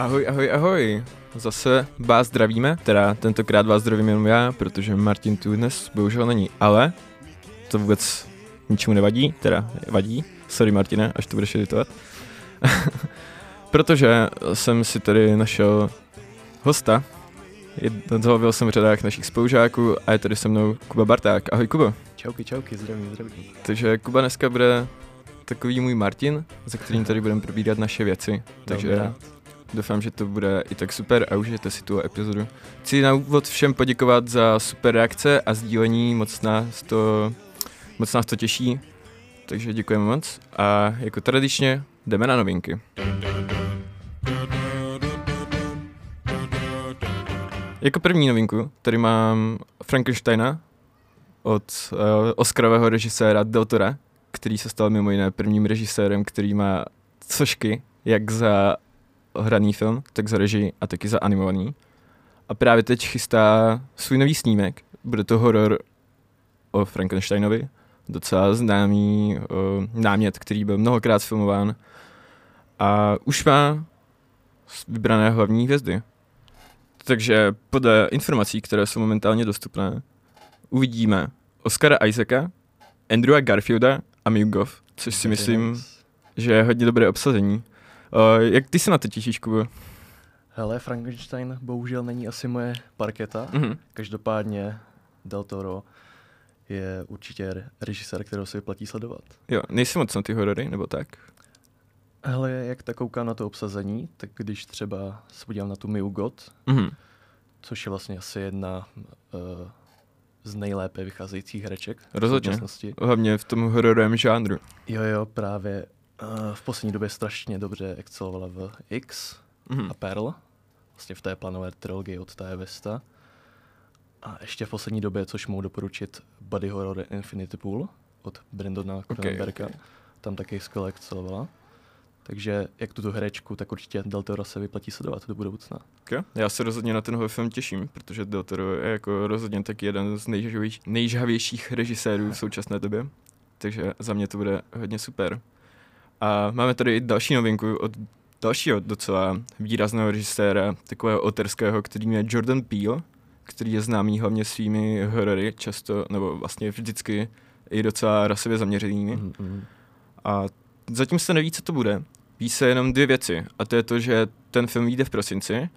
Ahoj, ahoj, ahoj. Zase vás zdravíme, teda tentokrát vás zdravím jenom já, protože Martin tu dnes bohužel není, ale to vůbec ničemu nevadí, teda vadí. Sorry Martine, až to budeš editovat. protože jsem si tady našel hosta, Zvolil jsem v řadách našich spolužáků a je tady se mnou Kuba Barták. Ahoj Kuba. Čauky, čauky, zdravím, zdravím. Takže Kuba dneska bude takový můj Martin, za kterým tady budeme probírat naše věci. Takže. Doufám, že to bude i tak super a užijete si tu epizodu. Chci na úvod všem poděkovat za super reakce a sdílení, moc nás to, moc nás to těší. Takže děkujeme moc a jako tradičně jdeme na novinky. Jako první novinku tady mám Frankensteina od uh, Oscarového režiséra Del Tora, který se stal mimo jiné prvním režisérem, který má cožky jak za hraný film, tak za režii a taky za animovaný. A právě teď chystá svůj nový snímek. Bude to horor o Frankensteinovi, docela známý uh, námět, který byl mnohokrát filmován. A už má vybrané hlavní hvězdy. Takže podle informací, které jsou momentálně dostupné, uvidíme Oscara Isaaca, Andrewa Garfielda a Mugov, což si myslím, že je hodně dobré obsazení. Uh, jak ty se na to těšíš, Kubo? Hele, Frankenstein bohužel není asi moje parketa. Mhm. Každopádně Del Toro je určitě režisér, kterého se vyplatí sledovat. Jo, nejsem moc na ty horory, nebo tak? Hele, jak tak koukám na to obsazení, tak když třeba se podívám na tu Miu God, Mhm. což je vlastně asi jedna uh, z nejlépe vycházejících hereček v Rozhodně. současnosti. Hlavně v tom hororovém žánru. Jo, jo, právě v poslední době strašně dobře excelovala v X Mhm. a Pearl, vlastně v té planové trilogii od té Vesta. A ještě v poslední době, což mohu doporučit, Body Horror Infinity Pool od Brandona Cronenberga. ok. Tam taky skvěle excelovala. Takže jak tuto herečku, tak určitě Del Toro se vyplatí sledovat do budoucna. Tak jo, Já se rozhodně na tenhle film těším, protože Del Toro je jako rozhodně taky jeden z nejžavějš- nejžhavějších režisérů v současné době. Takže za mě to bude hodně super. A máme tady i další novinku od dalšího docela výrazného režiséra, takového oterského, kterým je Jordan Peele, který je známý hlavně svými horory, často, nebo vlastně vždycky i docela rasově zaměřenými. Mm, mm. A zatím se neví, co to bude. Ví se jenom dvě věci. A to je to, že ten film vyjde v prosinci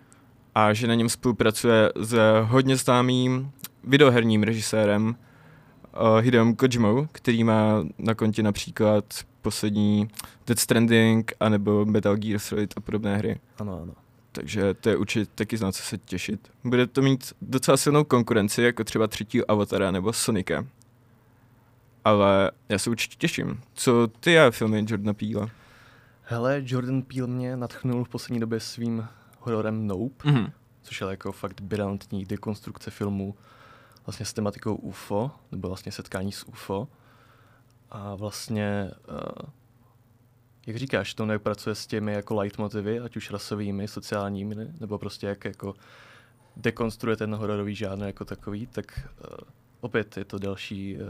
a že na něm spolupracuje s hodně známým videoherním režisérem uh, Hideom Kojimou, který má na kontě například poslední Death Stranding anebo Metal Gear Solid a podobné hry. Ano, ano. Takže to je určitě taky na co se těšit. Bude to mít docela silnou konkurenci, jako třeba třetího Avatara nebo Sonika. Ale já se určitě těším. Co ty a filmy Jordana Peele? Hele, Jordan Peele mě natchnul v poslední době svým hororem Nope, Mhm. což je jako fakt brilantní dekonstrukce filmu vlastně s tematikou UFO, nebo vlastně setkání s UFO. A vlastně, uh, jak říkáš, to nepracuje s těmi jako leitmotivy, ať už rasovými, sociálními, nebo prostě jak jako dekonstruuje ten hororový žánr jako takový, tak uh, opět je to další uh,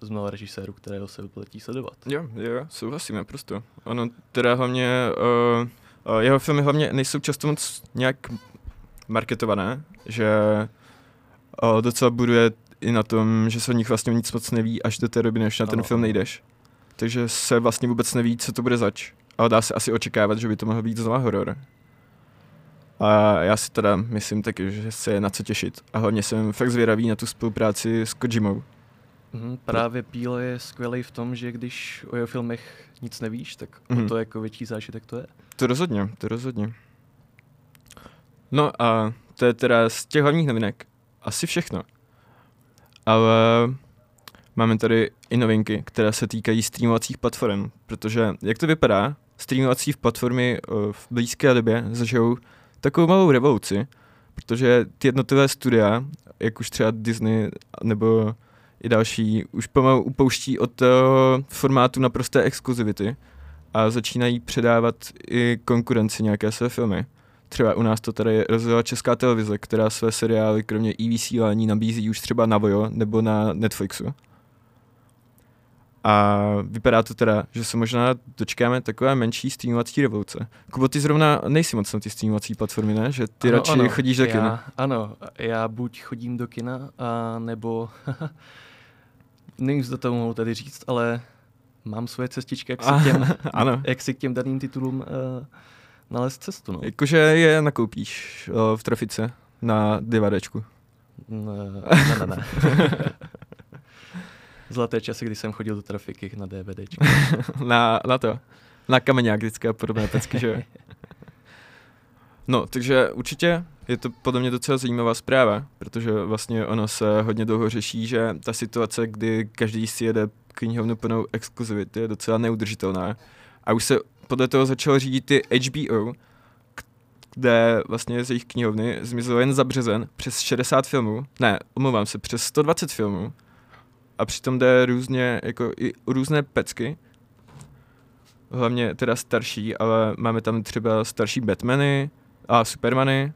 z mnoha režisérů, kterého se vyplatí sledovat. Jo, jo, souhlasím naprosto. Ono teda hlavně, uh, uh, jeho filmy hlavně nejsou často moc nějak marketované, že uh, docela buduje i na tom, že se o nich vlastně nic moc neví až do té doby, než na ten Ano, film ano. nejdeš. Takže se vlastně vůbec neví, co to bude zač. Ale dá se asi očekávat, že by to mohl být znova horor. A já si teda myslím taky, že se je na co těšit. A hlavně jsem fakt zvědavý na tu spolupráci s Kojimou. Mhm, právě Píle je skvělý v tom, že když o jeho filmech nic nevíš, tak o to jako větší zážitek to je. To rozhodně, to rozhodně. No a to je teda z těch hlavních novinek asi všechno. Ale máme tady i novinky, které se týkají streamovacích platform, protože jak to vypadá, streamovací platformy eh, v blízké době zažijou takovou malou revoluci, protože ty jednotlivé studia, jak už třeba Disney nebo i další, už pomalu upouští od toho formátu naprosté exkluzivity a začínají předávat i konkurenci nějaké své filmy. Třeba u nás to tady rozjela česká televize, která své seriály kromě i vysílání nabízí už třeba na Vojo nebo na Netflixu. A vypadá to teda, že se možná dočkáme takové menší streamovací revoluce. Kubo, ty zrovna nejsi moc na ty streamovací platformy, ne? Že ty ano, radši ano, chodíš do kina. Já, ano, já buď chodím do kina, a nebo... Nevím, zda to mohu tady říct, ale mám svoje cestičky, jak si, k těm, ano. jak si k těm daným titulům uh, nalézt cestu. No. Jakože je nakoupíš uh, v trafice na DVDčku. Ne, ne, ne. ne. Zlaté časy, kdy jsem chodil do trafiky na DVDčku. na, na to. Na kameňák vždycky a podobné pecky, že jo? No, takže určitě je to podle mě docela zajímavá zpráva, protože vlastně ono se hodně dlouho řeší, že ta situace, kdy každý si jede knihovnu plnou exkluzivity, je docela neudržitelná. A už se podle toho začalo řídit ty HBO, kde vlastně z jejich knihovny zmizelo jen za březen přes 60 filmů, ne, omlouvám se, přes 120 filmů. A přitom jde různě, jako i různé pecky, hlavně teda starší, ale máme tam třeba starší Batmany a Supermany.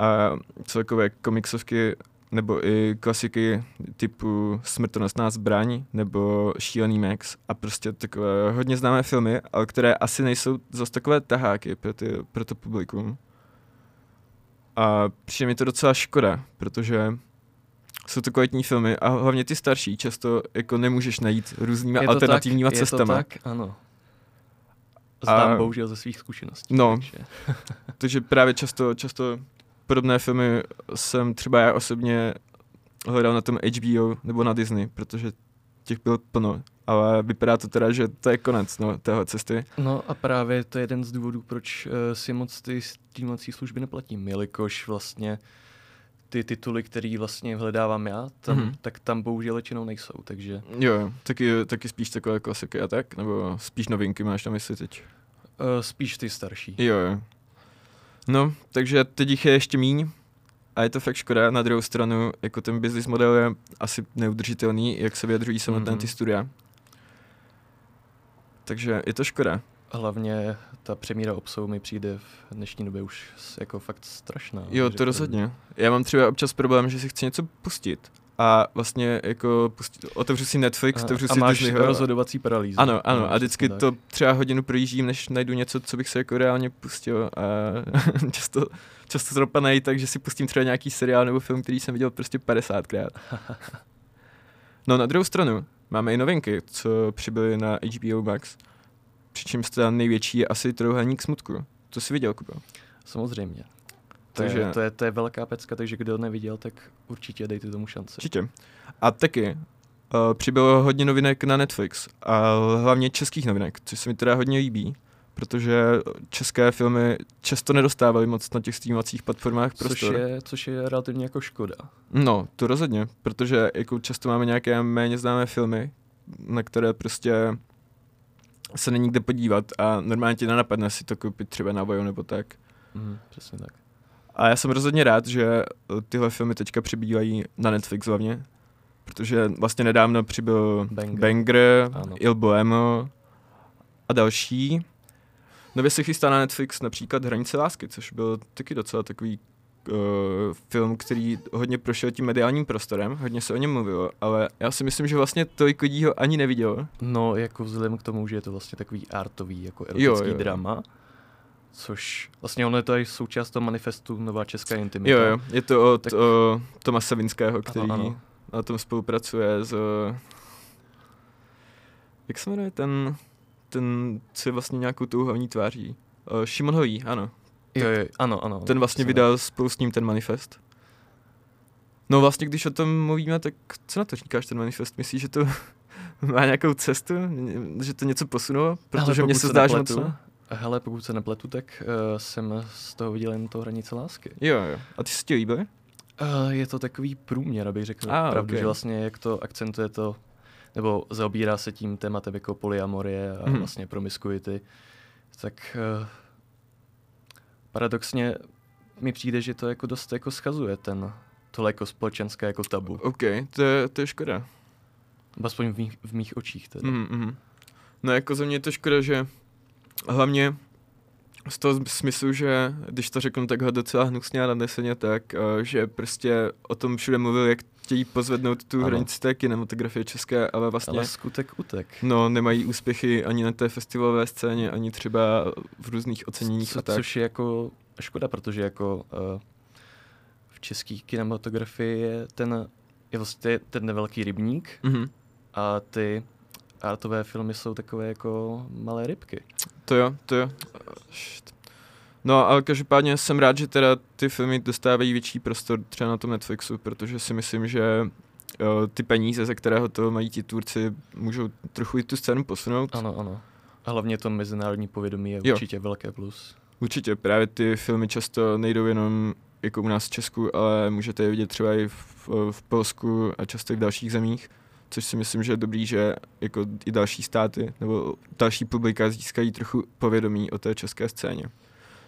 A celkové komiksovky nebo i klasiky typu Smrtonosná zbraň nebo Šílený Max a prostě takové hodně známé filmy, ale které asi nejsou zase takové taháky pro, ty, pro to publikum. A přijde mi to docela škoda, protože jsou to kvalitní filmy a hlavně ty starší často jako nemůžeš najít různými alternativníma tak, cestama. Je to tak, ano. Znám a, bohužel ze svých zkušeností. No, takže. takže právě často, často podobné filmy jsem třeba já osobně hledal na tom HBO nebo na Disney, protože těch bylo plno, ale vypadá to teda, že to je konec no, téhle cesty. No a právě to je jeden z důvodů, proč uh, si moc ty streamovací služby neplatím, jelikož vlastně ty tituly, který vlastně hledávám já, tam, mm-hmm. tak tam bohužel většinou nejsou, takže... Jo, taky, taky spíš takové klasiky a tak, nebo spíš novinky máš na mysli teď? Uh, spíš ty starší. Jo, jo. No, takže teď jich je ještě míň a je to fakt škoda. Na druhou stranu, jako ten business model je asi neudržitelný, jak se vyjadřují samotné mm-hmm. ty studia. Takže je to škoda. Hlavně ta přemíra obsahu mi přijde v dnešní době už jako fakt strašná. Jo, to rozhodně. Já mám třeba občas problém, že si chci něco pustit a vlastně jako pustit, otevřu si Netflix, otevřu a si máš Disneyho. rozhodovací paralýzu. Ano, ano, no, a vždycky to třeba hodinu projíždím, než najdu něco, co bych se jako reálně pustil a často, často to dopadne tak, že si pustím třeba nějaký seriál nebo film, který jsem viděl prostě 50krát. No na druhou stranu, máme i novinky, co přibyly na HBO Max, přičemž ta největší je asi Trojuhelník smutku. To jsi viděl, Kuba? Samozřejmě. Takže... To, je, to, je, to je velká pecka, takže kdo neviděl, tak určitě dejte tomu šanci. Určitě. A taky uh, přibylo hodně novinek na Netflix a hlavně českých novinek, což se mi teda hodně líbí, protože české filmy často nedostávaly moc na těch streamovacích platformách prostor. Což je, což je relativně jako škoda. No, to rozhodně, protože jako často máme nějaké méně známé filmy, na které prostě se není kde podívat a normálně ti nenapadne si to koupit třeba na Vojo nebo tak. Mm, přesně tak. A já jsem rozhodně rád, že eh, tyhle filmy teďka přibývají na Netflix hlavně, protože vlastně nedávno přibyl Banger, Banger Il Bohemo a další. Nově se chystá na Netflix například Hranice lásky, což byl taky docela takový uh, film, který hodně prošel tím mediálním prostorem, hodně se o něm mluvilo, ale já si myslím, že vlastně tolik lidí ho ani nevidělo. No, jako vzhledem k tomu, že je to vlastně takový artový, jako erotický jo, jo. drama, což vlastně ono je to i součást toho manifestu Nová česká intimita. Jo, jo, je to od tak... o, Toma Savinského, který ano, ano. na tom spolupracuje s... Jak se jmenuje ten, ten, co je vlastně nějakou tou hlavní tváří? Uh, Šimon Hový, ano. Jo, jo, ano, ano. Ten vlastně vydal spolu s ním ten manifest. No vlastně, když o tom mluvíme, tak co na to říkáš, ten manifest? Myslíš, že to má nějakou cestu? Že to něco posunulo? Protože mně se zdá, že moc Hele, pokud se nepletu, tak uh, jsem z toho viděl jen to hranice lásky. Jo, jo. A ty si ti líbily? Uh, je to takový průměr, abych řekl. Ah, pravdu, okay. že vlastně jak to akcentuje to, nebo zaobírá se tím tématem jako polyamorie a mm. vlastně promiskuity, tak uh, paradoxně mi přijde, že to jako dost jako schazuje ten, tohle jako společenské jako tabu. OK, to je, to je škoda. Aspoň v mých, v mých očích teda. Mm, mm. No jako za mě je to škoda, že hlavně z toho smyslu, že když to řeknu takhle docela hnusně a nadneseně, tak uh, že prostě o tom všude mluvil, jak chtějí pozvednout tu Ano. hranici té kinematografie české, ale vlastně Ale skutek utek. no, nemají úspěchy ani na té festivalové scéně, ani třeba v různých oceněních Co, a tak. což je jako škoda, protože jako uh, v české kinematografii je ten, je vlastně ten nevelký rybník Mhm. a ty artové filmy jsou takové jako malé rybky. To jo, to jo. No, ale každopádně jsem rád, že teda ty filmy dostávají větší prostor třeba na tom Netflixu, protože si myslím, že uh, ty peníze, ze kterého to mají ti tvůrci, můžou trochu i tu scénu posunout. Ano, ano. A hlavně to mezinárodní povědomí je Jo. určitě velké plus. Určitě, právě ty filmy často nejdou jenom jako u nás v Česku, ale můžete je vidět třeba i v, v Polsku a často i v dalších zemích, což si myslím, že je dobrý, že jako i další státy nebo další publika získají trochu povědomí o té české scéně.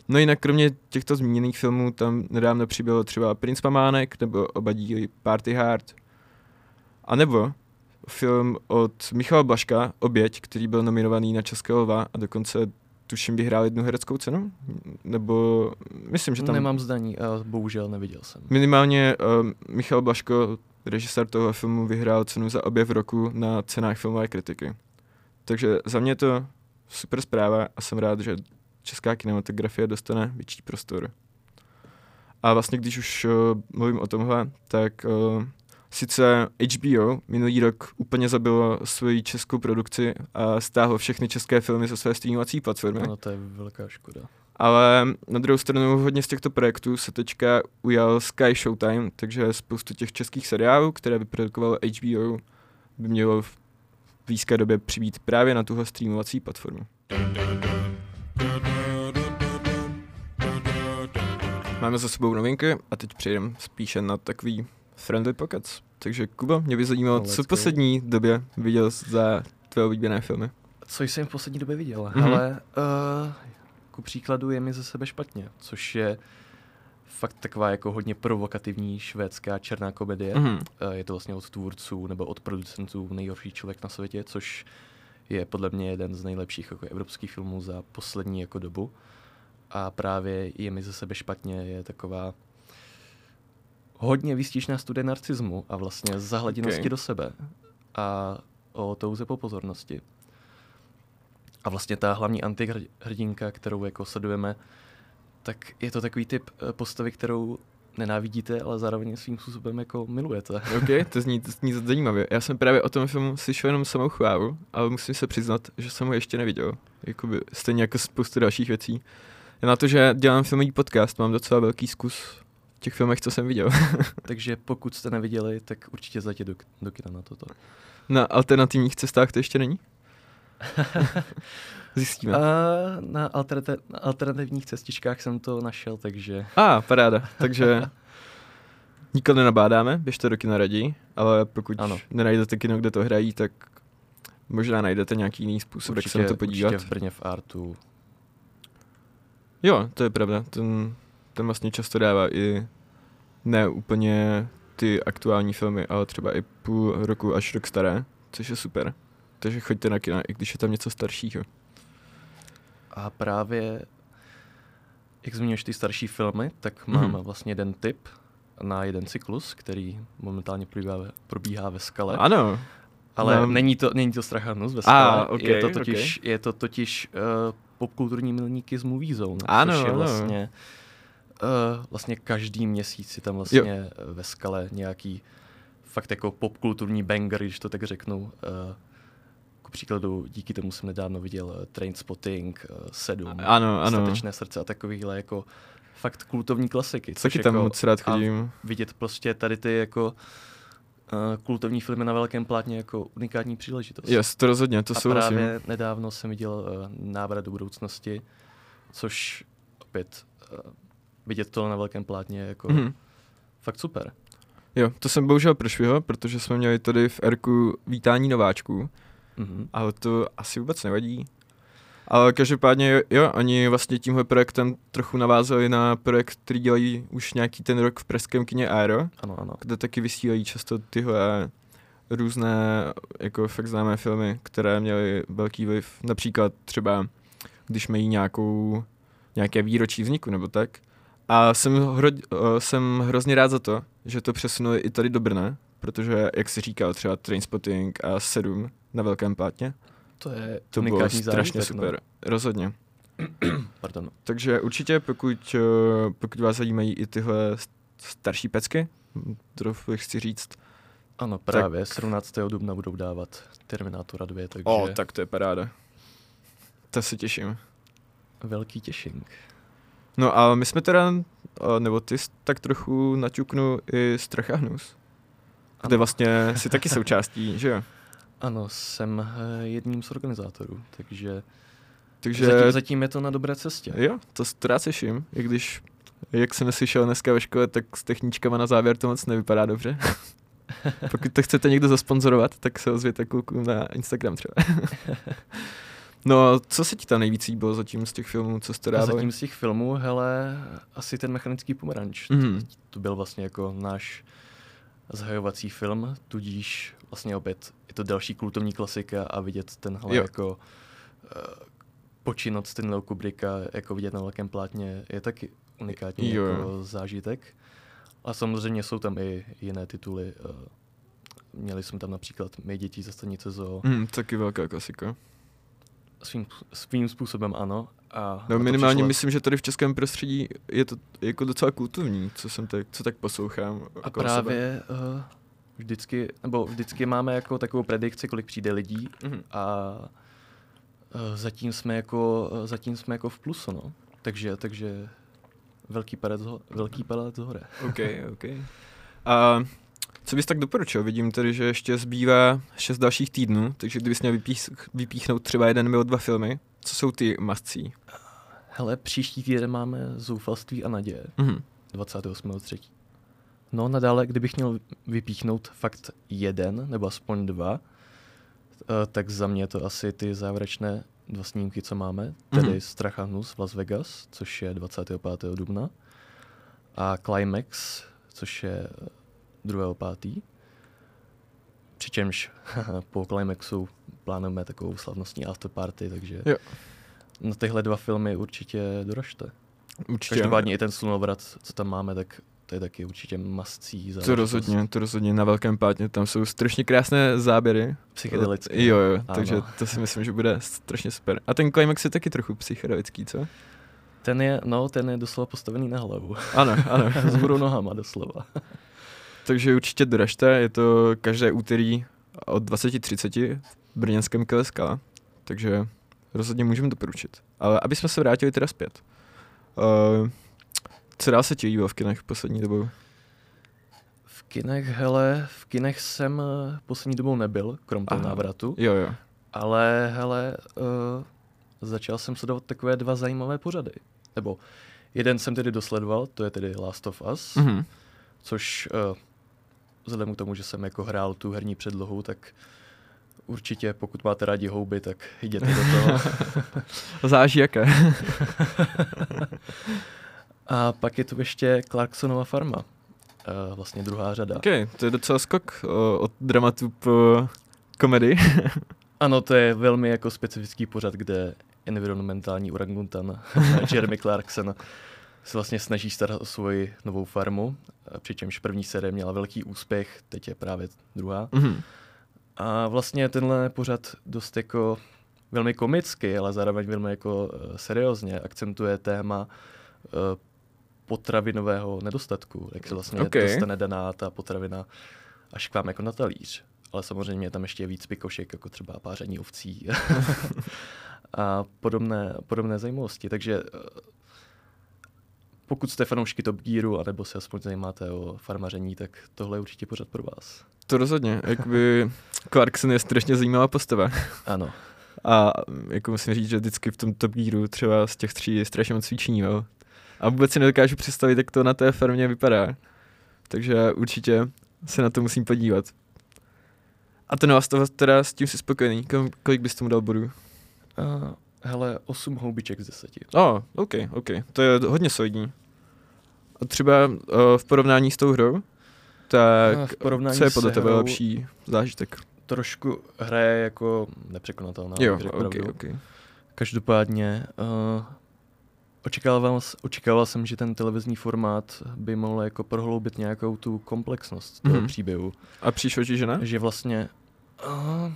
No jinak kromě těchto zmíněných filmů tam nedávno přibylo třeba Prince Pamánek nebo oba díly Party Hard. A nebo film od Michala Blaška, Oběť, který byl nominovaný na Českého lva a dokonce tuším vyhrál jednu hereckou cenu, nebo myslím, že tam Nemám zdaní a bohužel neviděl jsem. minimálně uh, Michal Blaško, režisér toho filmu, vyhrál cenu za objev roku na cenách filmové kritiky. Takže za mě to super zpráva a jsem rád, že česká kinematografie dostane větší prostor. A vlastně, když už uh, mluvím o tomhle, tak uh, sice HBO minulý rok úplně zabilo svoji českou produkci a stáhlo všechny české filmy ze své streamovací platformy. Ano, to je velká škoda. Ale na druhou stranu hodně z těchto projektů se teďka ujal Sky Showtime, takže spoustu těch českých seriálů, které vyprodukovalo HBO, by mělo v blízké době přibít právě na tuhle streamovací platformu. Máme za sebou novinky a teď přejdeme spíše na takový friendly pockets. Takže Kuba, mě by zajímalo, No, co v poslední době viděl za tvé oblíbené filmy. Co jsem v poslední době viděl, Mhm. mm-hmm. ale uh, ku příkladu je mi ze sebe špatně, což je fakt taková jako hodně provokativní švédská černá komedie. Uh, je to vlastně od tvůrců nebo od producentů Nejhorší člověk na světě, což je podle mě jeden z nejlepších jako evropských filmů za poslední jako dobu. A právě je mi ze sebe špatně je taková hodně výstižná studie narcismu a vlastně zahledinosti Okay. do sebe a o touze po pozornosti. A vlastně ta hlavní antihrdinka, kterou jako sledujeme, tak je to takový typ eh, postavy, kterou nenávidíte, ale zároveň svým způsobem jako milujete. OK, to zní, to zní zajímavě. Já jsem právě o tom filmu slyšel jenom samou chválu, ale musím se přiznat, že jsem ho ještě neviděl. Jakoby, stejně jako spoustu dalších věcí. Já na to, že dělám filmový podcast, mám docela velký zkus v těch filmech, co jsem viděl. Takže pokud jste neviděli, tak určitě zajděte do, do kina na toto. Na alternativních cestách to ještě není? Zjistíme. A na, alternate, alternativních cestičkách jsem to našel, takže A, ah, paráda. Takže nikoho nenabádáme, běžte do kina raději, ale pokud ano. Nenajdete kino, kde to hrají, tak možná najdete nějaký jiný způsob, jak se na to podívat. určitě v Brně v Artu. Jo, to je pravda. Ten, ten vlastně často dává i ne úplně ty aktuální filmy, ale třeba i půl roku až rok staré, což je super. Takže choďte na kina, i když je tam něco staršího. A právě, jak zmiňuješ ty starší filmy, tak mám Mhm. vlastně jeden tip na jeden cyklus, který momentálně probíhá, ve- probíhá ve skale. Ano, Ale mám- není to, není to Strachanus ve skale. ok, je, to totiž, je to totiž uh, popkulturní milníky z Movie Zone, Ano, což je ano. vlastně, uh, vlastně každý měsíc je tam vlastně uh, ve skale nějaký fakt jako popkulturní banger, když to tak řeknu. Uh, ku příkladu, díky tomu jsem nedávno viděl uh, Trainspotting, uh, 7, ano, ano. Statečné srdce a takovýhle jako fakt kultovní klasiky. což Taky tam jako, moc rád chodím. vidět prostě tady ty jako uh, kultovní filmy na velkém plátně jako unikátní příležitost. Yes, to rozhodně, to a souhlasím. právě nedávno jsem viděl uh, návrat do budoucnosti, což opět uh, vidět to na velkém plátně je jako Mhm. fakt super. Jo, to jsem bohužel prošvihl, protože jsme měli tady v Erku vítání nováčků, Mhm. ale to asi vůbec nevadí. Ale každopádně jo, oni vlastně tímhle projektem trochu navázali na projekt, který dělají už nějaký ten rok v pražském kině Aero, Ano, ano. kde taky vysílají často tyhle různé jako fakt známé filmy, které měly velký vliv. Například třeba, když mají nějakou, nějaké výročí vzniku nebo tak. A jsem, hro, eh, jsem hrozně rád za to, že to přesunuli i tady do Brna, protože, jak si říkal, třeba Trainspotting a 7 na velkém plátně, To je to bylo strašně zážitek, super. Rozhodně. No. Pardon. Takže určitě, pokud, eh, pokud vás zajímají i tyhle starší pecky, trochu chci říct, Ano, právě. 17. dubna budou dávat Terminátora 2, takže o, tak to je paráda. To se těším. velký těšink. No a my jsme teda, eh, nebo ty tak trochu naťuknu i Stracha hnus, kde vlastně si taky součástí, že jo? Ano, jsem eh, jedním z organizátorů, takže Takže, zatím, zatím je to na dobré cestě. jo, to, to rád slyším, i když, jak jsem slyšel dneska ve škole, tak s techničkama na závěr to moc nevypadá dobře. Pokud to chcete někdo zasponzorovat, tak se ozvěte klukům na Instagram třeba. no, co se ti tam nejvíc líbilo zatím z těch filmů, co jste dávali? zatím z těch filmů, hele, asi ten mechanický pomeranč. Mhm. To byl vlastně jako náš zahajovací film, tudíž vlastně opět je to další kultovní klasika a vidět tenhle Jo. jako uh, počin od Stanleyho Kubricka, jako vidět na velkém plátně, je taky unikátní Jo, jako zážitek. A samozřejmě jsou tam i jiné tituly. Uh, měli jsme tam například Mé děti ze stanice Zoo. Hmm, taky velká klasika. Svým, svým způsobem ano. A No minimálně přišla- myslím, že tady v českém prostředí je to jako docela kultovní, co jsem tak, co tak poslouchám. A Sebe. právě uh, vždycky, nebo vždycky máme jako takovou predikci, kolik přijde lidí Mhm. a uh, zatím jsme jako, uh, zatím jsme jako v plusu, no. Takže, takže velký palec, velký palec hore. OK, OK. A co bys tak doporučil? Vidím tedy, že ještě zbývá šest dalších týdnů, takže kdybys měl vypích, vypíchnout třeba jeden nebo dva filmy, co jsou ty mascí? Hele, příští týden máme Zoufalství a naděje, Mhm. 28.3. No nadále, kdybych měl vypíchnout fakt jeden, nebo aspoň dva, eh, tak za mě to asi ty závěrečné dva snímky, co máme, tedy Mhm. Strach a hnus v Las Vegas, což je 25. dubna, a Climax, což je 2.5. Přičemž po Climaxu plánujeme takovou slavnostní afterparty, takže Jo. na tyhle dva filmy určitě doražte. Určitě. Každopádně i ten slunovrat, co tam máme, tak to je taky určitě mascí To rozhodně, to rozhodně na velkém plátně, tam jsou strašně krásné záběry. Psychedelické. Jo, jo, Ano. takže to si myslím, že bude strašně super. A ten climax je taky trochu psychedelický, co? Ten je, no, ten je doslova postavený na hlavu. Ano, ano. S budou nohama doslova. Takže určitě doražte, je to každé úterý od 20.30 v brněnském KSK, takže rozhodně můžeme doporučit. Ale aby jsme se vrátili teda zpět. Uh, co dál se ti líbilo v kinech poslední dobou? V kinech, hele, v kinech jsem eh, poslední dobou nebyl, krom toho Aha. návratu, Jo, jo. ale hele, uh, začal jsem sledovat takové dva zajímavé pořady. Nebo jeden jsem tedy dosledoval, to je tedy Last of Us, Mhm. což uh, vzhledem k tomu, že jsem jako hrál tu herní předlohu, tak určitě pokud máte rádi houby, tak jděte do toho. Záží jaké. A pak je tu ještě Clarksonova farma, uh, vlastně druhá řada. OK, to je docela skok uh, od dramatu po komedii. Ano, to je velmi jako specifický pořad, kde environmentální orangutan Jeremy Clarkson se vlastně snaží starat o svoji novou farmu, a přičemž první série měla velký úspěch, teď je právě druhá. Mhm. A vlastně tenhle pořad dost jako velmi komicky, ale zároveň velmi jako seriózně akcentuje téma potravinového nedostatku, jak se vlastně Ok. okay. dostane daná ta potravina až k vám jako na talíř. Ale samozřejmě je tam ještě víc pikošek, jako třeba páření ovcí a podobné, podobné zajímavosti. Takže eh, pokud jste fanoušky Top Gearu, anebo se aspoň zajímáte o farmaření, tak tohle je určitě pořad pro vás. To rozhodně, jakoby Clarkson je strašně zajímavá postava. Ano. A jako musím říct, že vždycky v tom Top Gearu třeba z těch tří je strašně moc cvičení, jo. A vůbec si nedokážu představit, jak to na té farmě vypadá. Takže určitě se na to musím podívat. A ten vás to teda s tím si spokojený. Kolik bys tomu dal bodů? Uh, hele, 8 houbiček z 10. O, oh, OK, OK. To je hodně solidní. A třeba uh, v porovnání s tou hrou, tak v porovnání co je podle tebe hrou- lepší zážitek? Trošku hraje jako nepřekonatelná. jo, OK, pravdu. OK. Každopádně uh, Očekával, očekával jsem, že ten televizní formát by mohl jako prohloubit nějakou tu komplexnost toho Mhm. mm-hmm. příběhu. A přišlo ti, že ne? Že vlastně uh,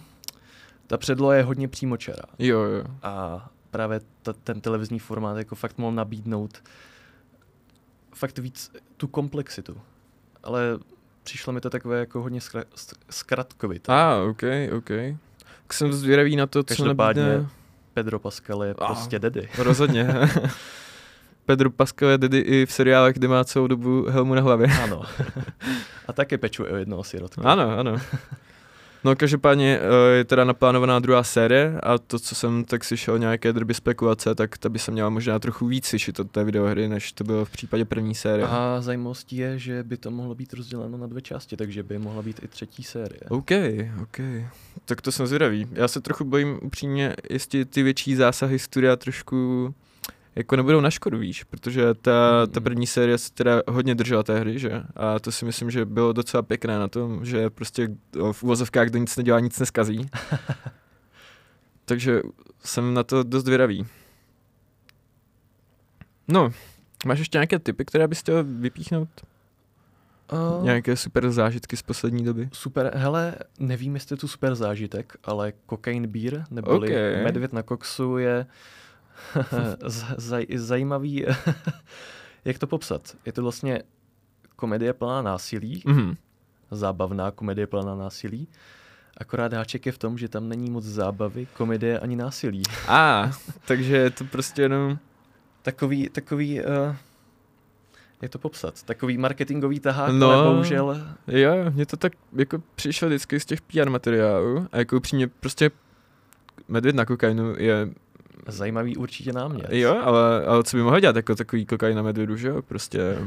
ta předloha je hodně přímočará. Jo, jo. A právě ta, ten televizní formát jako fakt mohl nabídnout fakt víc tu komplexitu. Ale přišlo mi to takové jako hodně skra- sk- zkratkovité. A, ah, ok, ok. Tak jsem zvědavý na to, co Každopádně nabídne. Pedro Pascal je Ah. prostě dedy. Rozhodně. Pedro Pascal je tedy i v seriálech, kde má celou dobu helmu na hlavě. Ano. A také pečuje o jednoho sirotka. Ano, ano. No každopádně eh, je teda naplánovaná druhá série a to, co jsem tak slyšel, nějaké drby spekulace, tak ta by se měla možná trochu víc slyšet od té videohry, než to bylo v případě první série. A zajímavostí je, že by to mohlo být rozděleno na dvě části, takže by mohla být i třetí série. OK, OK. Tak to jsem zvědavý. Já se trochu bojím upřímně, jestli ty větší zásahy studia trošku jako nebudou na škodu, víš, protože ta, ta Mm. první série se teda hodně držela té hry, že? A to si myslím, že bylo docela pěkné na tom, že prostě v uvozovkách kdo nic nedělá, nic neskazí. Takže jsem na to dost zvědavý. No, máš ještě nějaké typy, které bys chtěl vypíchnout? Uh, Nějaké super zážitky z poslední doby? Super, hele, nevím, jestli je to super zážitek, ale Cocaine Beer, neboli Ok. okay. Medvěd na koksu je zaj, zajímavý, jak to popsat. Je to vlastně komedie plná násilí, Mhm. zábavná komedie plná násilí, akorát háček je v tom, že tam není moc zábavy, komedie ani násilí. A, takže je to prostě jenom... Takový, takový, uh, jak to popsat, takový marketingový tahák, No. ale bohužel Jo, mně to tak jako přišlo vždycky z těch PR materiálů a jako upřímně prostě medvěd na kokainu je, zajímavý určitě námět. jo, ale, ale co by mohl dělat jako takový kokain na medvědu, že jo, prostě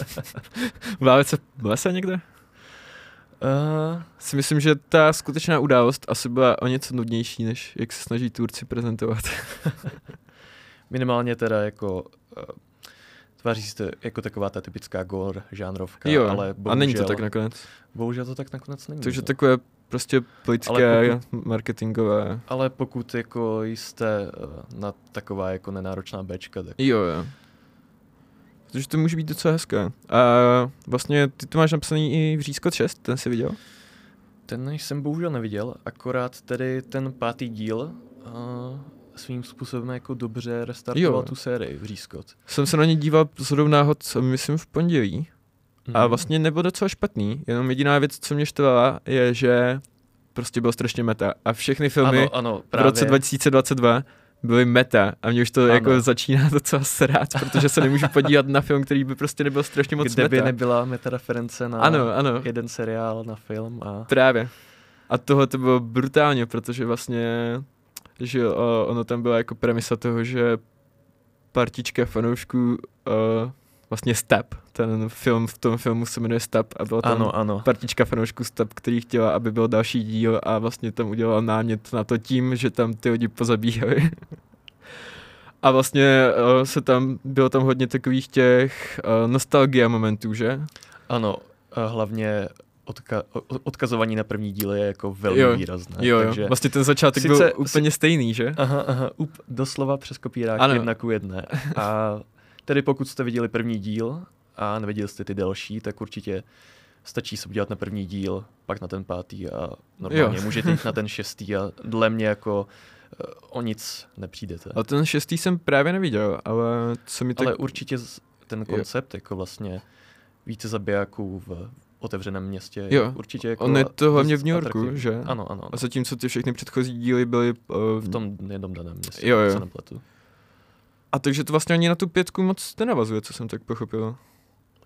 válet se v lese někde? Uh, Si myslím, že ta skutečná událost asi byla o něco nudnější, než jak se snaží Turci prezentovat. minimálně teda jako uh, tváří se to jako taková ta typická gore žánrovka, jo, ale bohužel, a není to tak nakonec. bohužel to tak nakonec není. Takže no. takové prostě politické, Ale marketingové. Ale pokud jako jste uh, na taková jako nenáročná bečka, tak Jo, jo. Protože to může být docela hezké. A vlastně ty to máš napsaný i v Řízko 6, ten jsi viděl? ten jsem bohužel neviděl, akorát tedy ten pátý díl uh, svým způsobem jako dobře restartoval Jo. tu sérii v Řískot. Jsem se na ně díval náhod, co myslím v pondělí. A Mhm. vlastně nebyl docela špatný, jenom jediná věc, co mě štvala, je, že prostě byl strašně meta. A všechny filmy ano, ano, v právě. roce 2022 byly meta a mě už to Ano. jako začíná docela srát, protože se nemůžu podívat na film, který by prostě nebyl strašně moc kde by meta. nebyla metareference na Ano, ano. jeden seriál, na film a Právě. A tohle to bylo brutálně, protože vlastně, že o, ono tam byla jako premisa toho, že partička fanoušků vlastně Step, ten film v tom filmu se jmenuje Step a byla tam ano, ano. partička fanoušků Step, který chtěla, aby byl další díl a vlastně tam udělal námět na to tím, že tam ty lidi pozabíhali. A vlastně uh, se tam, bylo tam hodně takových těch uh, nostalgia momentů, že? Ano, a hlavně odka- odkazování na první díl je jako velmi Jo, výrazné. Jo, jo. takže... Vlastně ten začátek Sice- byl úplně stejný, že? Aha, aha, up, doslova přes kopírák Ano. jedna ku jedné. A tedy pokud jste viděli první díl a neviděli jste ty další, tak určitě stačí se podívat na první díl, pak na ten pátý a normálně Jo. můžete jít na ten šestý a dle mě jako eh, o nic nepřijdete. A ten šestý jsem právě neviděl, ale co mi tak... Ale určitě ten koncept, jako vlastně více zabijáků v otevřeném městě, Jo. určitě jako On je to hlavně v New Yorku, atraktivní. že? Ano, ano. A zatímco ty všechny předchozí díly byly... Uh, V tom jednom daném městě, Jo, jo. se nepletu. A takže to vlastně ani na tu pětku moc nenavazuje, co jsem tak pochopil.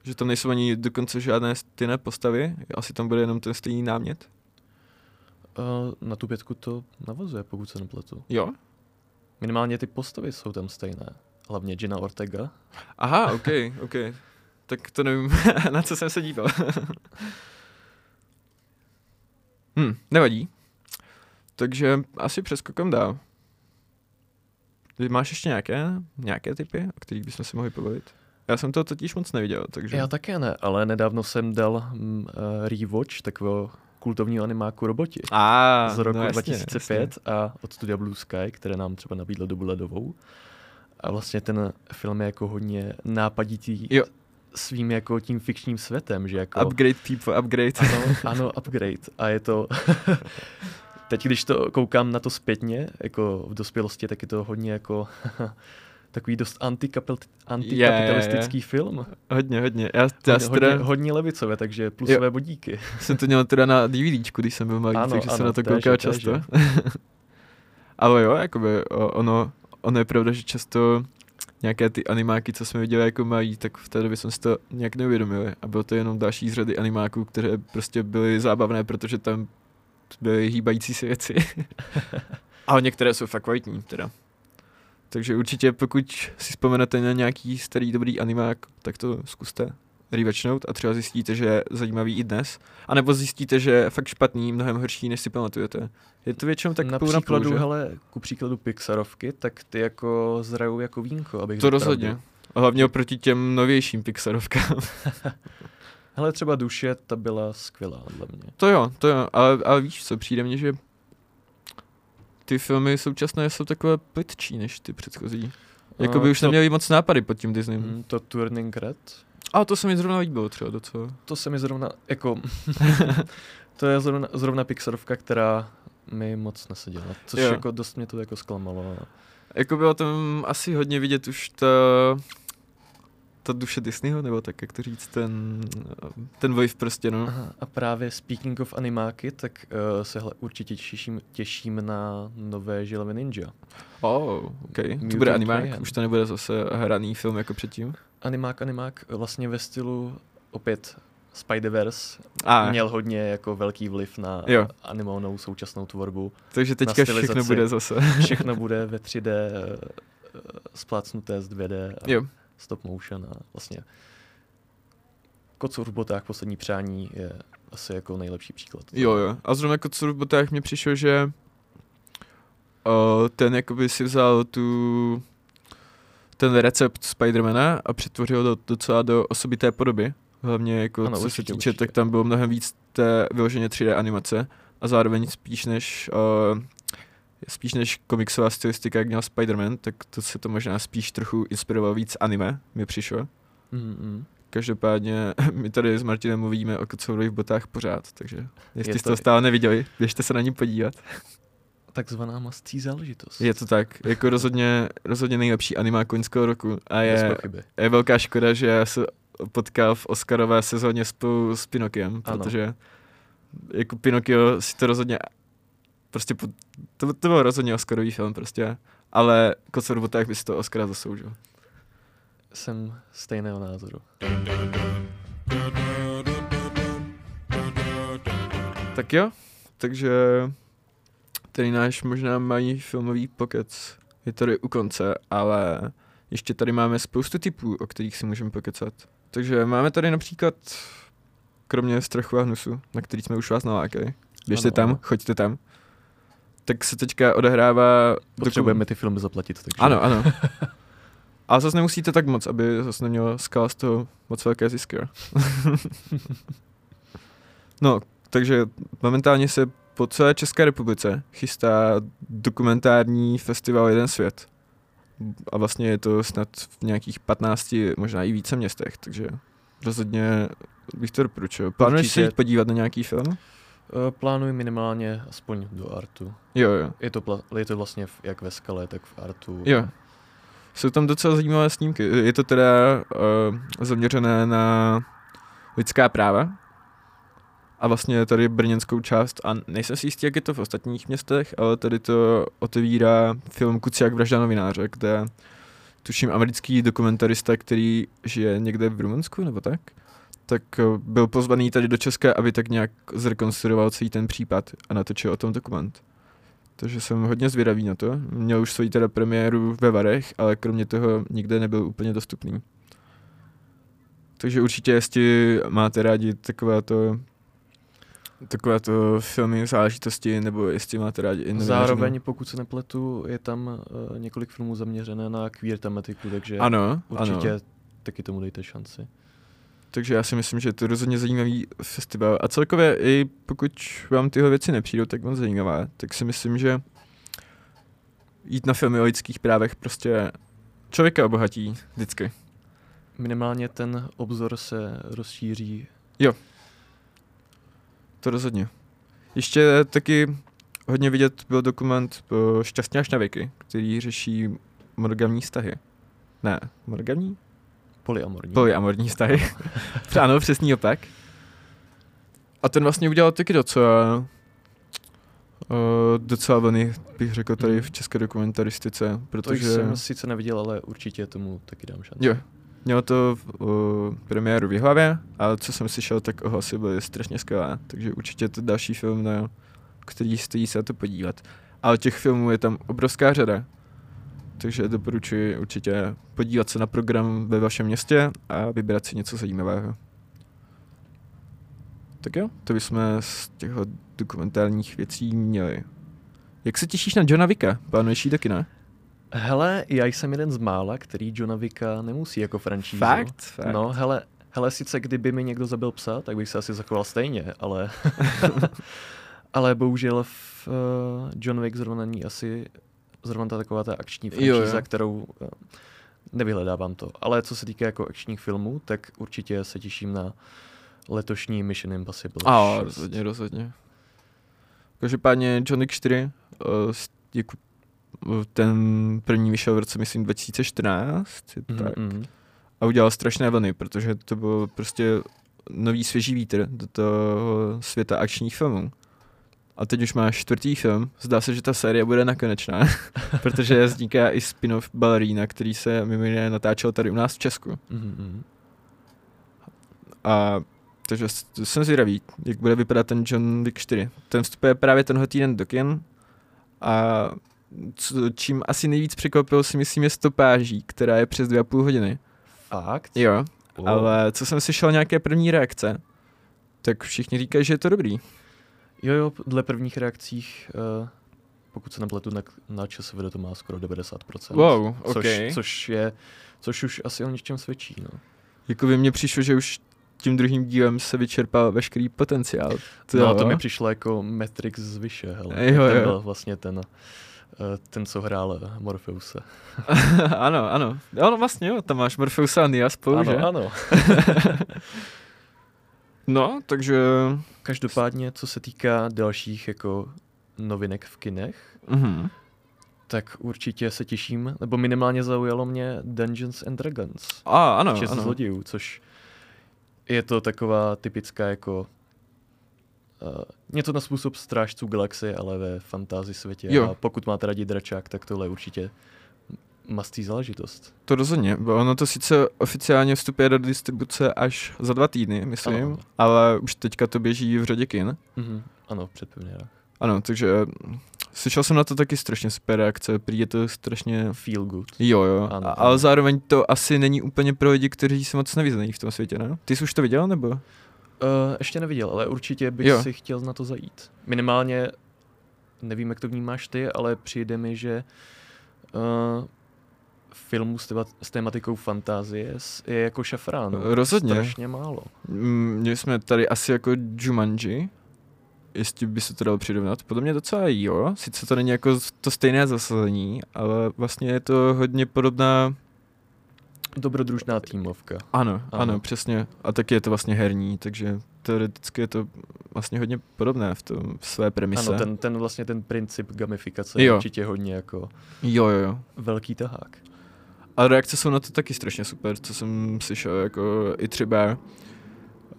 Že tam nejsou ani dokonce žádné stejné postavy, asi tam bude jenom ten stejný námět. Uh, na tu pětku to navazuje, pokud se nepletu. Jo? Minimálně ty postavy jsou tam stejné. Hlavně Gina Ortega. Aha, ok, ok. Tak to nevím, na co jsem se díval. hm, nevadí. Takže asi přeskokám dál. Ty máš ještě nějaké, nějaké typy, o kterých bychom se mohli pobavit? Já jsem to totiž moc neviděl, takže... Já také ne, ale nedávno jsem dal mm, uh, rewatch takového kultovního animáku Roboti. A, z roku no jasně, 2005 a od studia Blue Sky, které nám třeba nabídlo dobu ledovou. A vlastně ten film je jako hodně nápaditý Jo. svým jako tím fikčním světem, že jako... Upgrade people, upgrade. Ano, ano, upgrade. A je to... Teď, když to koukám na to zpětně, jako v dospělosti, tak je to hodně jako takový dost antikapel- antikapitalistický film. Hodně, hodně. Já, já Hodně, si hodně, teda, hodně levicové, takže plusové bodíky. jsem to měl teda na DVDčku, když jsem byl malý, Ano, takže jsem ano, na to téže, koukal často. Ale jo, jakoby ono, ono je pravda, že často nějaké ty animáky, co jsme viděli jako mají, tak v té době jsem si to nějak neuvědomil. A bylo to jenom další z řady animáků, které prostě byly zábavné, protože tam byly hýbající se věci. Ale některé jsou fakt kvalitní teda. Takže určitě pokud si vzpomenete na nějaký starý dobrý animák, tak to zkuste rewatchnout a třeba zjistíte, že je zajímavý i dnes. A nebo zjistíte, že je fakt špatný, mnohem horší, než si pamatujete. Je to většinou tak na půl na půl, příkladu, že? hele, ku příkladu Pixarovky, tak ty jako zrajou jako vínko, abych To řekl rozhodně. pravdu. A hlavně oproti těm novějším Pixarovkám. Hele, třeba Duše, ta byla skvělá dle mě. to jo, to jo, ale, ale víš co, přijde mně, že ty filmy současné jsou takové plitčí než ty předchozí. Jakoby A už to- neměli moc nápady pod tím Disneym. Mm, to Turning Red, A to se mi zrovna líbilo třeba docela. to se mi zrovna, jako, to je zrovna, zrovna Pixarovka, která mi moc neseděla, což Jo. jako dost mě to jako zklamalo. Jako bylo tam asi hodně vidět už ta, ta duše Disneyho, nebo tak, jak to říct, ten, ten wave prostě, no. Aha, a právě speaking of animáky, tak uh, se hele, určitě těším, těším na nové Žilové Ninja. Oh, ok. To Mutant bude animák, Mayhem. už to nebude zase hraný film jako předtím. Animák, animák, vlastně ve stylu opět Spider-Verse A, měl hodně jako velký vliv na Jo. animovanou současnou tvorbu. takže teďka všechno bude zase. Všechno bude ve 3D eh, eh, splácnuté z 2D a Jo, stop motion a vlastně Kocour v botách poslední přání je asi jako nejlepší příklad. jo, jo. A zrovna co v botách mi přišlo, že uh, ten jakoby si vzal tu ten recept Spidermana a přetvořil do docela do osobité podoby. Hlavně jako ano, co určitě, se týče, určitě. tak tam bylo mnohem víc té vyloženě 3D animace a zároveň spíš než uh, spíš než komiksová stylistika, jak měl Spider-Man, tak to se to možná spíš trochu inspirovalo víc anime, mi přišlo. Mm-mm. Každopádně my tady s Martinem mluvíme o kocourových botách pořád, takže jestli Je jste to- to stále neviděli, běžte se na ní podívat. Takzvaná mastcí záležitost. Je to tak, jako rozhodně, rozhodně nejlepší anima koňského roku a je, je velká škoda, že já se potkal v Oscarové sezóně spolu s Pinokiem, Ano. protože jako Pinokio si to prostě po, to, to byl rozhodně Oscarový film prostě, ale Kocour v botách by si to Oscara zasloužil. Jsem stejného názoru. Tak jo, takže tady náš možná mají filmový pokec je tady u konce, ale ještě tady máme spoustu typů, o kterých si můžeme pokecat. Takže máme tady například, kromě strachu a hnusu, na který jsme už vás nalákali, běžte Ano, tam, ano. choďte tam, tak se teďka odehrává... Potřebujeme ty filmy zaplatit. Takže... Ano, ano. Ale zase nemusíte tak moc, aby zase nemělo skala z toho moc velké zisky. no, takže momentálně se po celé České republice chystá dokumentární festival Jeden svět. A vlastně je to snad v nějakých 15, možná i více městech, takže rozhodně bych to doporučil. Plánuješ se jít podívat na nějaký film? Eh, Plánuji minimálně aspoň do artu. Jo, jo. Je to, pla- je to vlastně v, jak ve skale, tak v artu. Jo. Jsou tam docela zajímavé snímky. Je to teda uh, zaměřené na lidská práva. A vlastně tady brněnskou část, a nejsem si jistý, jak je to v ostatních městech, ale tady to otevírá film Kuciak vražda novináře, kde tuším americký dokumentarista, který žije někde v Rumunsku, nebo tak, tak eh, byl pozvaný tady do České, aby tak nějak zrekonstruoval celý ten případ a natočil o tom dokument. Takže jsem hodně zvědavý na to. Měl už svoji teda premiéru ve Varech, ale kromě toho nikde nebyl úplně dostupný. Takže určitě, jestli máte rádi takovéto takovéto filmy, záležitosti, nebo jestli máte rádi i. Zároveň, pokud se nepletu, je tam uh, několik filmů zaměřené na queer tematiku, takže Ano, určitě ano. taky tomu dejte šanci. Takže já si myslím, že je to rozhodně zajímavý festival. A celkově i pokud vám tyhle věci nepřijdou tak moc zajímavé, tak si myslím, že jít na filmy o lidských právech prostě člověka obohatí vždycky. Minimálně ten obzor se rozšíří. To rozhodně. Ještě taky hodně vidět byl dokument eh, Šťastně až na věky, který řeší monogamní vztahy. Ne, monogamní? Polyamorní. Polyamorní vztahy. ano, přesný opak. A ten vlastně udělal taky docela uh, docela vlny, bych řekl tady v české dokumentaristice, to protože... jsem sice neviděl, ale určitě tomu taky dám šanci. Jo, mělo to uh, premiéru v Jihlavě, ale co jsem slyšel, tak ohlasy byly strašně skvělé, takže určitě to další film, na který stojí se na to podívat. Ale těch filmů je tam obrovská řada, takže doporučuji určitě podívat se na program ve vašem městě a vybrat si něco zajímavého. Tak jo, to bychom z těch dokumentárních věcí měli. Jak se těšíš na Johna Vicka? Plánuješ jí taky, ne? Hele, já jsem jeden z mála, který Johna Vicka nemusí jako franšízu. Fakt? Fakt? No, hele, hele, sice kdyby mi někdo zabil psa, tak bych se asi zachoval stejně, ale... ale bohužel v, uh, John Wick zrovna není asi zrovna ta taková ta akční franšíza, kterou uh, nevyhledávám to. Ale co se týká jako akčních filmů, tak určitě se těším na letošní Mission Impossible. A 6. rozhodně, rozhodně. Každopádně John Wick 4, uh, uh, ten první vyšel v roce, myslím, 2014, je to tak. Mm. A udělal strašné vlny, protože to byl prostě nový svěží vítr do toho světa akčních filmů. A teď už máš čtvrtý film. Zdá se, že ta série bude nakonečná, protože vzniká i spin-off Ballerina, který se mimo jiné natáčel tady u nás v Česku. Mm, mm. A takže jsem zvědavý, jak bude vypadat ten John Wick 4. Ten vstupuje právě tenhle týden do kin a co, čím asi nejvíc překvapil si myslím je stopáží, která je přes dvě a půl hodiny. Fakt? Jo, Wow. ale co jsem slyšel nějaké první reakce, tak všichni říkají, že je to dobrý. Jo, jo, dle prvních reakcích, uh, pokud se nepletu, na, na ČSVD to má skoro 90%. Wow, což, ok. což je, což už asi o něčem svědčí, no. Jako by mně přišlo, že už tím druhým dílem se vyčerpal veškerý potenciál. To, no, to mi přišlo jako Matrix z vyše, hele. Jo, ten jo. byl vlastně ten, uh, ten, co hrál eh, Morpheuse. ano, ano. Jo, vlastně jo, tam máš Morpheusa a Nia spolu, že? Ano, ano. No, takže... Každopádně, co se týká dalších jako novinek v kinech, Mhm. tak určitě se těším, nebo minimálně zaujalo mě Dungeons and Dragons. A, ano, Čest ano. zlodějů, což je to taková typická jako uh, něco na způsob strážců galaxie, ale ve fantasy světě. Jo. A pokud máte rádi dračák, tak tohle je určitě mastý záležitost. To rozhodně. bo Ono to sice oficiálně vstupuje do distribuce až za dva týdny, myslím, Ano. ale už teďka to běží v řadě kin. Mhm. Ano, před premiérách. Ano, takže mm, slyšel jsem na to taky strašně super reakce, prý je to strašně... Feel good. Jo, jo, ano, ano. ale zároveň to asi není úplně pro lidi, kteří se moc nevyznají v tom světě, ne? Ty jsi už to viděl, nebo? Uh, ještě neviděl, ale určitě bych Jo. si chtěl na to zajít. Minimálně, nevím, jak to vnímáš ty, ale přijde mi, že uh, filmů s, téma, s tématikou fantázie je jako šafránu. Rozhodně. Strašně málo. Mm, Měli jsme tady asi jako Jumanji, jestli by se to dalo přirovnat. Podle mě docela jo, sice to není jako to stejné zasazení, ale vlastně je to hodně podobná Dobrodružná týmovka. Ano, ano, Ano. přesně. A taky je to vlastně herní, takže teoreticky je to vlastně hodně podobné v, tom, v své premise. Ano, ten, ten vlastně ten princip gamifikace je Jo. určitě hodně jako Jo, jo, jo. velký tahák. A reakce jsou na to taky strašně super, co jsem slyšel, jako i třeba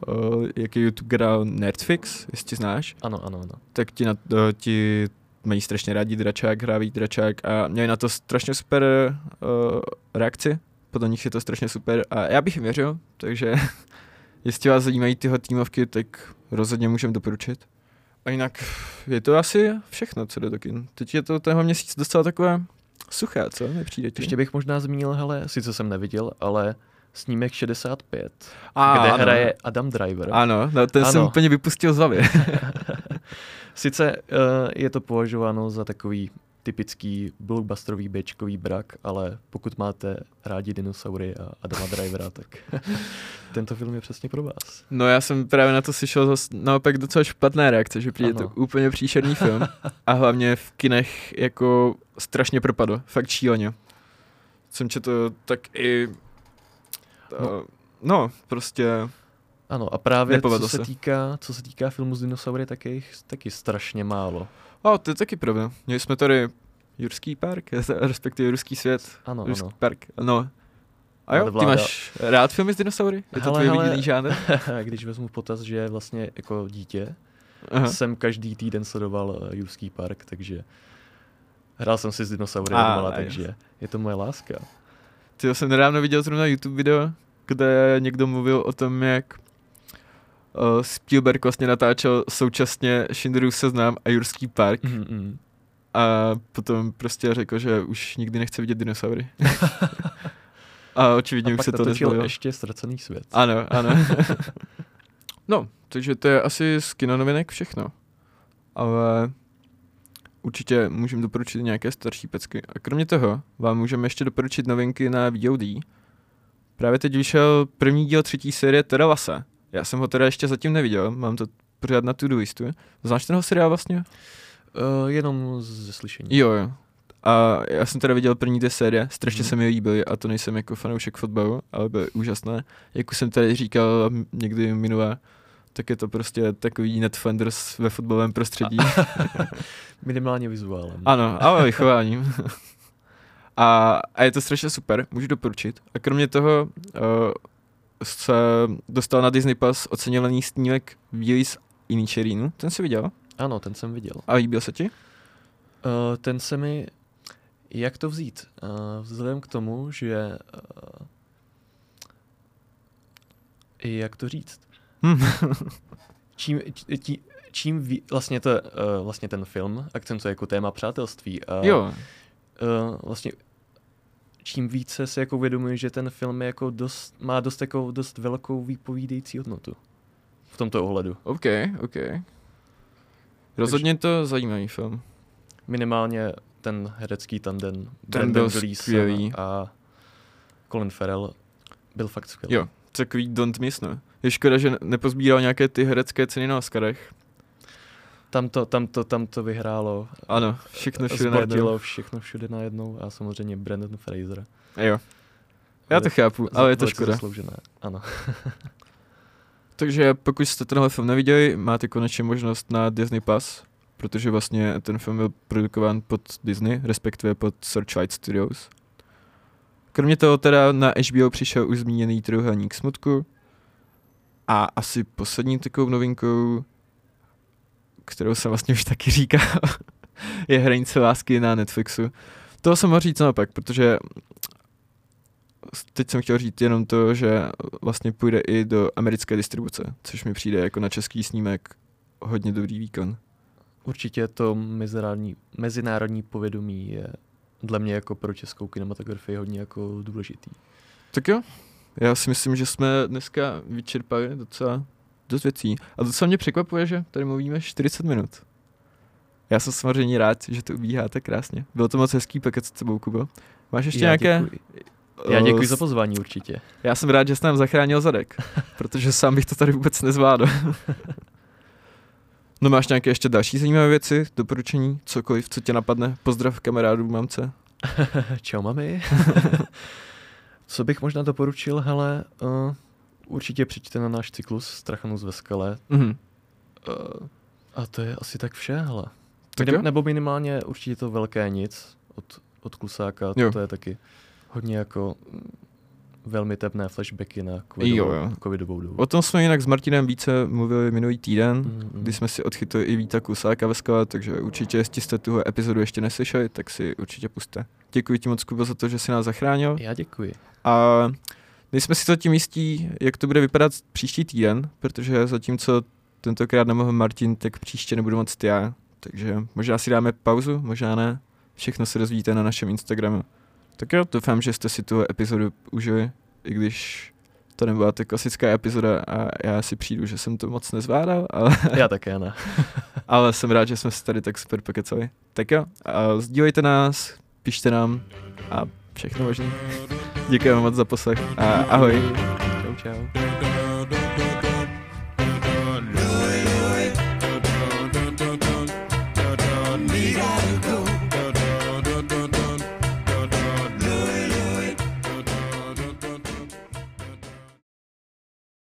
uh, jaký YouTube kanál Nerdfix, jestli znáš, Ano, ano, ano. tak ti, na, uh, ti mají strašně rádi dračák, hráví dračák a měli na to strašně super uh, reakci, podle nich je to strašně super a já bych jim věřil, takže jestli vás zajímají tyhle týmovky, tak rozhodně můžem doporučit. A jinak je to asi všechno, co jde do kin. Teď je to tenhle měsíc docela takové suché, co? Nepřijde ti? Ještě bych možná zmínil, hele, sice jsem neviděl, ale snímek 65, A, kde ano. hraje Adam Driver. Ano, no, ten ano. jsem úplně vypustil z hlavy. Sice uh, je to považováno za takový typický blockbusterový bečkový brak, ale pokud máte rádi dinosaury a Adama Drivera, tak tento film je přesně pro vás. No já jsem právě na to slyšel zas naopak docela špatné reakce, že přijde Ano. to úplně příšerný film a hlavně v kinech jako strašně propadl, fakt šíleně. jsem četl, tak i... No, no prostě... Ano, a právě co se, se. týká, co se týká filmu s dinosaury, tak je jich taky strašně málo. A to je taky pravda. Měli jsme tady Jurský park, respektive Ruský svět. Ano, Ruský ano. park, no. A jo, ty máš rád filmy s dinosaury? Je to Hele, tvůj hele. oblíbený žánr? Když vezmu v potaz, že vlastně jako dítě Aha. jsem každý týden sledoval uh, Jurský park, takže hrál jsem si s dinosaury A, takže je to moje láska. Ty jsem nedávno viděl zrovna YouTube video, kde někdo mluvil o tom, jak Spielberg vlastně natáčel současně Schindlerův seznam a Jurský park Mm, mm. a potom prostě řekl, že už nikdy nechce vidět dinosaury. a očividně A už se to nezvolilo. ještě Ztracený svět. Ano, ano. no, takže to je asi z kinonovinek všechno. Ale určitě můžeme doporučit nějaké starší pecky. A kromě toho vám můžeme ještě doporučit novinky na VOD. Právě teď vyšel první díl třetí série Teralasa. Já jsem ho teda ještě zatím neviděl, mám to pořád na to listu. Znáš tenho seriál vlastně? Uh, jenom ze slyšení. Jo, jo. A já jsem teda viděl první dvě série, strašně Mhm. se mi líbily a to nejsem jako fanoušek fotbalu, ale byly úžasné. Jak už jsem tady říkal někdy minule, tak je to prostě takový Flanders ve fotbalovém prostředí. Minimálně vizuálem. ano, ale vychováním. a, a je to strašně super, můžu doporučit. A kromě toho uh, se dostal na Disney Plus ocenělený snímek Willis Inicherinu. Ten jsi viděl? Ano, ten jsem viděl. A líbil se ti? Uh, ten se mi... Jak to vzít? Uh, vzhledem k tomu, že... Uh, jak to říct? Hm. Čím, č- tí, čím ví, vlastně, to, uh, vlastně ten film akcentuje jako téma přátelství a jo, uh, vlastně čím více si jako uvědomuji, že ten film je jako dost, má dost, jako dost velkou výpovídající hodnotu v tomto ohledu. OK, OK. Rozhodně to zajímavý film. Minimálně ten herecký tandem Ten byl Gleeson skvělý. a Colin Farrell byl fakt skvělý. Jo, takový don't miss, no. Je škoda, že ne- nepozbíral nějaké ty herecké ceny na Oscarech. Tam to, tam to, tam to vyhrálo. Ano, všechno všude najednou. Všechno všude najednou a samozřejmě Brandon Fraser. Jo. Já to chápu, ale je to škoda. Zasloužené. Ano. Takže pokud jste tenhle film neviděli, máte konečně možnost na Disney Plus, protože vlastně ten film byl produkován pod Disney, respektive pod Searchlight Studios. Kromě toho teda na HBO přišel už zmíněný Trojuhelník smutku a asi poslední takovou novinkou, kterou jsem vlastně už taky říkal, je Hranice lásky na Netflixu. Toho jsem mohl říct naopak, protože teď jsem chtěl říct jenom to, že vlastně půjde i do americké distribuce, což mi přijde jako na český snímek hodně dobrý výkon. Určitě to mezinárodní, mezinárodní povědomí je dle mě jako pro českou kinematografii hodně jako důležitý. Tak jo, já si myslím, že jsme dneska vyčerpali docela dost věcí. A docela mě překvapuje, že tady mluvíme 40 minut. Já jsem samozřejmě rád, že to ubíháte krásně. Bylo to moc hezký paket s tebou, Kubo. Máš ještě Já nějaké... děkuji. Já děkuji eh, za pozvání určitě. Já jsem rád, že jsi nám zachránil zadek, protože sám bych to tady vůbec nezvládl. No máš nějaké ještě další zajímavé věci, doporučení, cokoliv, co tě napadne? Pozdrav kamarádů, mamce. Čau, mami. Co bych možná doporučil, hele, uh, určitě přijďte na náš cyklus Strachanus ve skale. Mhm. Uh, a to je asi tak vše, hele. Tak jo. nebo minimálně určitě to velké nic od, od Klusáka, Jo. to je taky hodně jako mm, velmi tepné flashbacky na Jo, covidovou, jo. covidovou dobu. O tom jsme jinak s Martinem více mluvili minulý týden, Mm, mm. kdy jsme si odchytili i Víta Kusáka ve skale, takže určitě, jestli jste tuhle epizodu ještě neslyšeli, tak si určitě puste. Děkuji ti moc, Kubo, za to, že jsi nás zachránil. Já děkuji. A nejsme si zatím jistí, jak to bude vypadat příští týden, protože zatímco tentokrát nemohl Martin, tak příště nebudu moc já. Takže možná si dáme pauzu, možná ne. Všechno se dozvíte na našem Instagramu. Tak jo, doufám, že jste si tu epizodu užili, i když to nebyla ta klasická epizoda a já si přijdu, že jsem to moc nezvládal, ale, Já také ne. ale jsem rád, že jsme se tady tak super pokecali. Tak jo, a sdílejte nás, pište nám a všechno možné. Děkujeme moc za poslech a ahoj. Čau, čau.